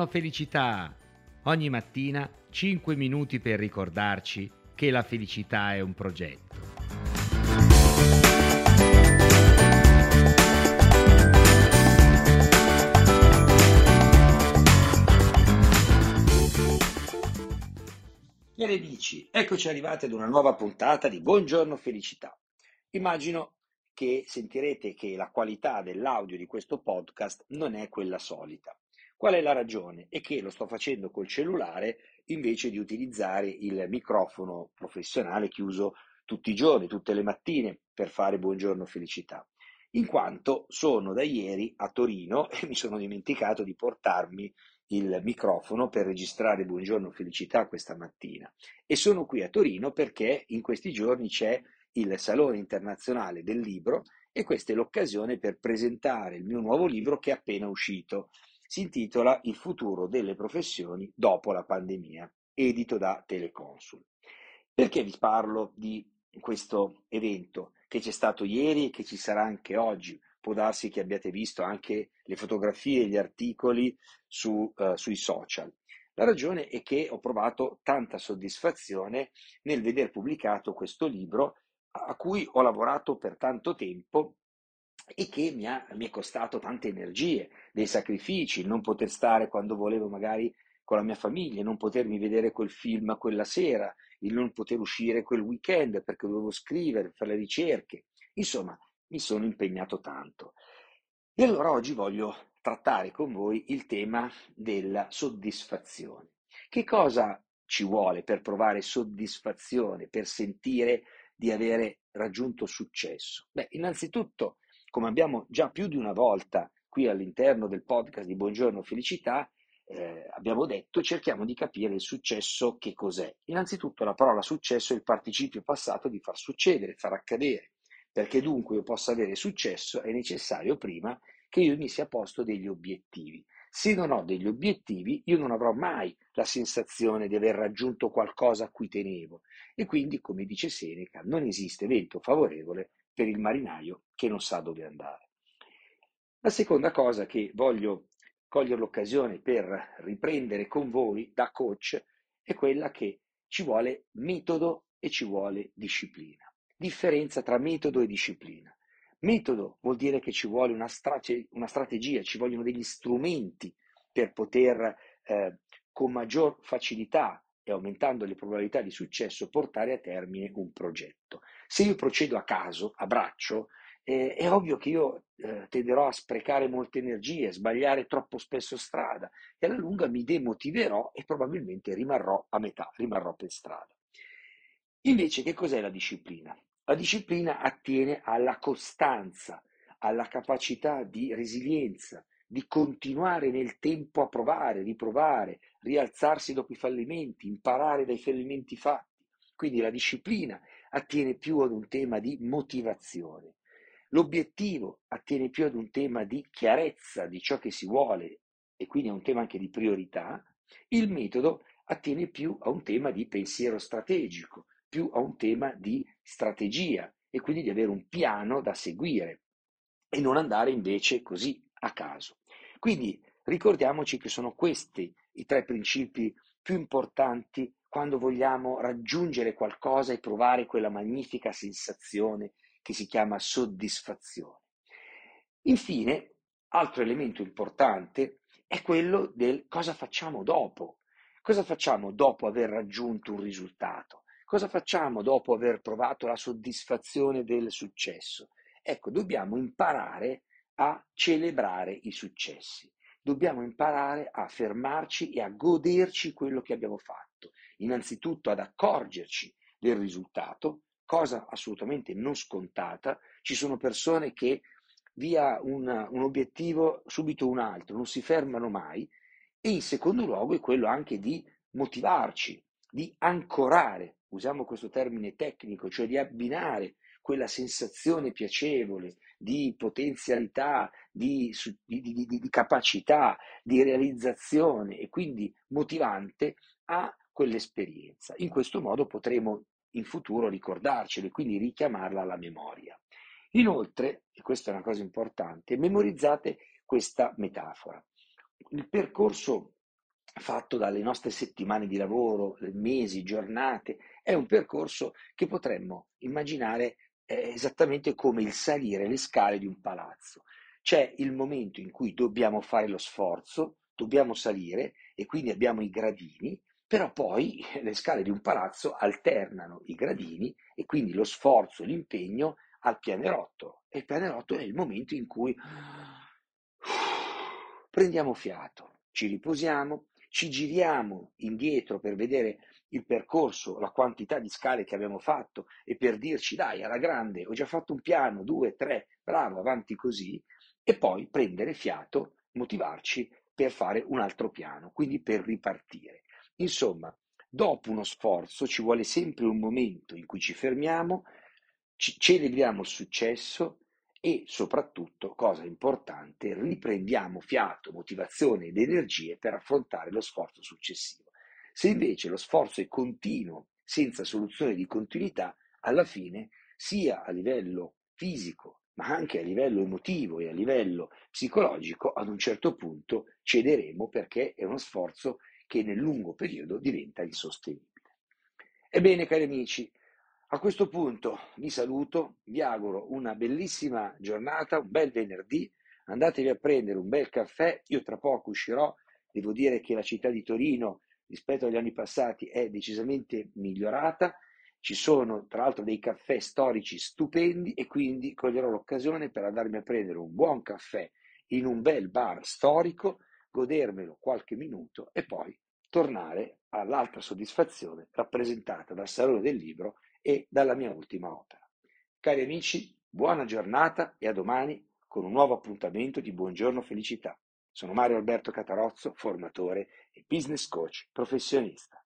Buongiorno felicità! Ogni mattina 5 minuti per ricordarci che la felicità è un progetto. Le dici, eccoci arrivati ad una nuova puntata di Buongiorno Felicità. Immagino che sentirete che la qualità dell'audio di questo podcast non è quella solita. Qual è la ragione? È che lo sto facendo col cellulare invece di utilizzare il microfono professionale che uso tutti i giorni, tutte le mattine per fare Buongiorno Felicità. In quanto sono da ieri a Torino e mi sono dimenticato di portarmi il microfono per registrare Buongiorno Felicità questa mattina. E sono qui a Torino perché in questi giorni c'è il Salone Internazionale del Libro e questa è l'occasione per presentare il mio nuovo libro che è appena uscito. Si intitola Il futuro delle professioni dopo la pandemia, edito da Teleconsul. Perché vi parlo di questo evento che c'è stato ieri e che ci sarà anche oggi? Può darsi che abbiate visto anche le fotografie e gli articoli su, uh, sui social. La ragione è che ho provato tanta soddisfazione nel veder pubblicato questo libro a cui ho lavorato per tanto tempo e che mi, ha, mi è costato tante energie, dei sacrifici, non poter stare quando volevo magari con la mia famiglia, non potermi vedere quel film quella sera, il non poter uscire quel weekend perché dovevo scrivere, fare le ricerche. Insomma, mi sono impegnato tanto. E allora oggi voglio trattare con voi il tema della soddisfazione. Che cosa ci vuole per provare soddisfazione, per sentire di avere raggiunto successo? Beh, innanzitutto, come abbiamo già più di una volta qui all'interno del podcast di Buongiorno Felicità, eh, abbiamo detto, cerchiamo di capire il successo che cos'è. Innanzitutto la parola successo è il participio passato di far succedere, far accadere. Perché dunque io possa avere successo è necessario prima che io mi sia posto degli obiettivi. Se non ho degli obiettivi, io non avrò mai la sensazione di aver raggiunto qualcosa a cui tenevo. E quindi, come dice Seneca, non esiste vento favorevole per il marinaio che non sa dove andare. La seconda cosa che voglio cogliere l'occasione per riprendere con voi da coach è quella che ci vuole metodo e ci vuole disciplina. Differenza tra metodo e disciplina. Metodo vuol dire che ci vuole una, strate- una strategia, ci vogliono degli strumenti per poter eh, con maggior facilità e aumentando le probabilità di successo portare a termine un progetto. Se io procedo a caso, a braccio, eh, è ovvio che io eh, tenderò a sprecare molte energie, a sbagliare troppo spesso strada e alla lunga mi demotiverò e probabilmente rimarrò a metà, rimarrò per strada. Invece che cos'è la disciplina? La disciplina attiene alla costanza, alla capacità di resilienza, di continuare nel tempo a provare, riprovare, rialzarsi dopo i fallimenti, imparare dai fallimenti fatti. Quindi la disciplina attiene più ad un tema di motivazione. L'obiettivo attiene più ad un tema di chiarezza di ciò che si vuole e quindi a un tema anche di priorità. Il metodo attiene più a un tema di pensiero strategico, più a un tema di strategia e quindi di avere un piano da seguire e non andare invece così a caso. Quindi ricordiamoci che sono questi i tre principi più importanti quando vogliamo raggiungere qualcosa e provare quella magnifica sensazione che si chiama soddisfazione. Infine, altro elemento importante è quello del cosa facciamo dopo. Cosa facciamo dopo aver raggiunto un risultato? Cosa facciamo dopo aver provato la soddisfazione del successo? Ecco, dobbiamo imparare a celebrare i successi. Dobbiamo imparare a fermarci e a goderci quello che abbiamo fatto. Innanzitutto ad accorgerci del risultato, cosa assolutamente non scontata. Ci sono persone che via un, un obiettivo subito un altro, non si fermano mai. E in secondo luogo è quello anche di motivarci, di ancorare usiamo questo termine tecnico, cioè di abbinare quella sensazione piacevole di potenzialità, di, di, di, di, capacità, di realizzazione e quindi motivante a quell'esperienza. In questo modo potremo in futuro ricordarcelo e quindi richiamarla alla memoria. Inoltre, e questa è una cosa importante, memorizzate questa metafora. Il percorso fatto dalle nostre settimane di lavoro, mesi, giornate, è un percorso che potremmo immaginare eh, esattamente come il salire le scale di un palazzo. C'è il momento in cui dobbiamo fare lo sforzo, dobbiamo salire e quindi abbiamo i gradini, però poi le scale di un palazzo alternano i gradini e quindi lo sforzo, l'impegno al pianerotto. E il pianerotto è il momento in cui prendiamo fiato, ci riposiamo, ci giriamo indietro per vedere il percorso, la quantità di scale che abbiamo fatto e per dirci dai, alla grande, ho già fatto un piano, due, tre, bravo, avanti così, e poi prendere fiato, motivarci per fare un altro piano, quindi per ripartire. Insomma, dopo uno sforzo ci vuole sempre un momento in cui ci fermiamo, ci celebriamo il successo e soprattutto, cosa importante, riprendiamo fiato, motivazione ed energie per affrontare lo sforzo successivo. Se invece lo sforzo è continuo, senza soluzione di continuità, alla fine, sia a livello fisico, ma anche a livello emotivo e a livello psicologico, ad un certo punto cederemo perché è uno sforzo che nel lungo periodo diventa insostenibile. Ebbene, cari amici, a questo punto vi saluto, vi auguro una bellissima giornata, un bel venerdì, andatevi a prendere un bel caffè, io tra poco uscirò, devo dire che la città di Torino rispetto agli anni passati è decisamente migliorata, ci sono tra l'altro dei caffè storici stupendi e quindi coglierò l'occasione per andarmi a prendere un buon caffè in un bel bar storico, godermelo qualche minuto e poi tornare all'alta soddisfazione rappresentata dal Salone del Libro e dalla mia ultima opera. Cari amici, buona giornata e a domani con un nuovo appuntamento di Buongiorno Felicità. Sono Mario Alberto Catarozzo, formatore e business coach professionista.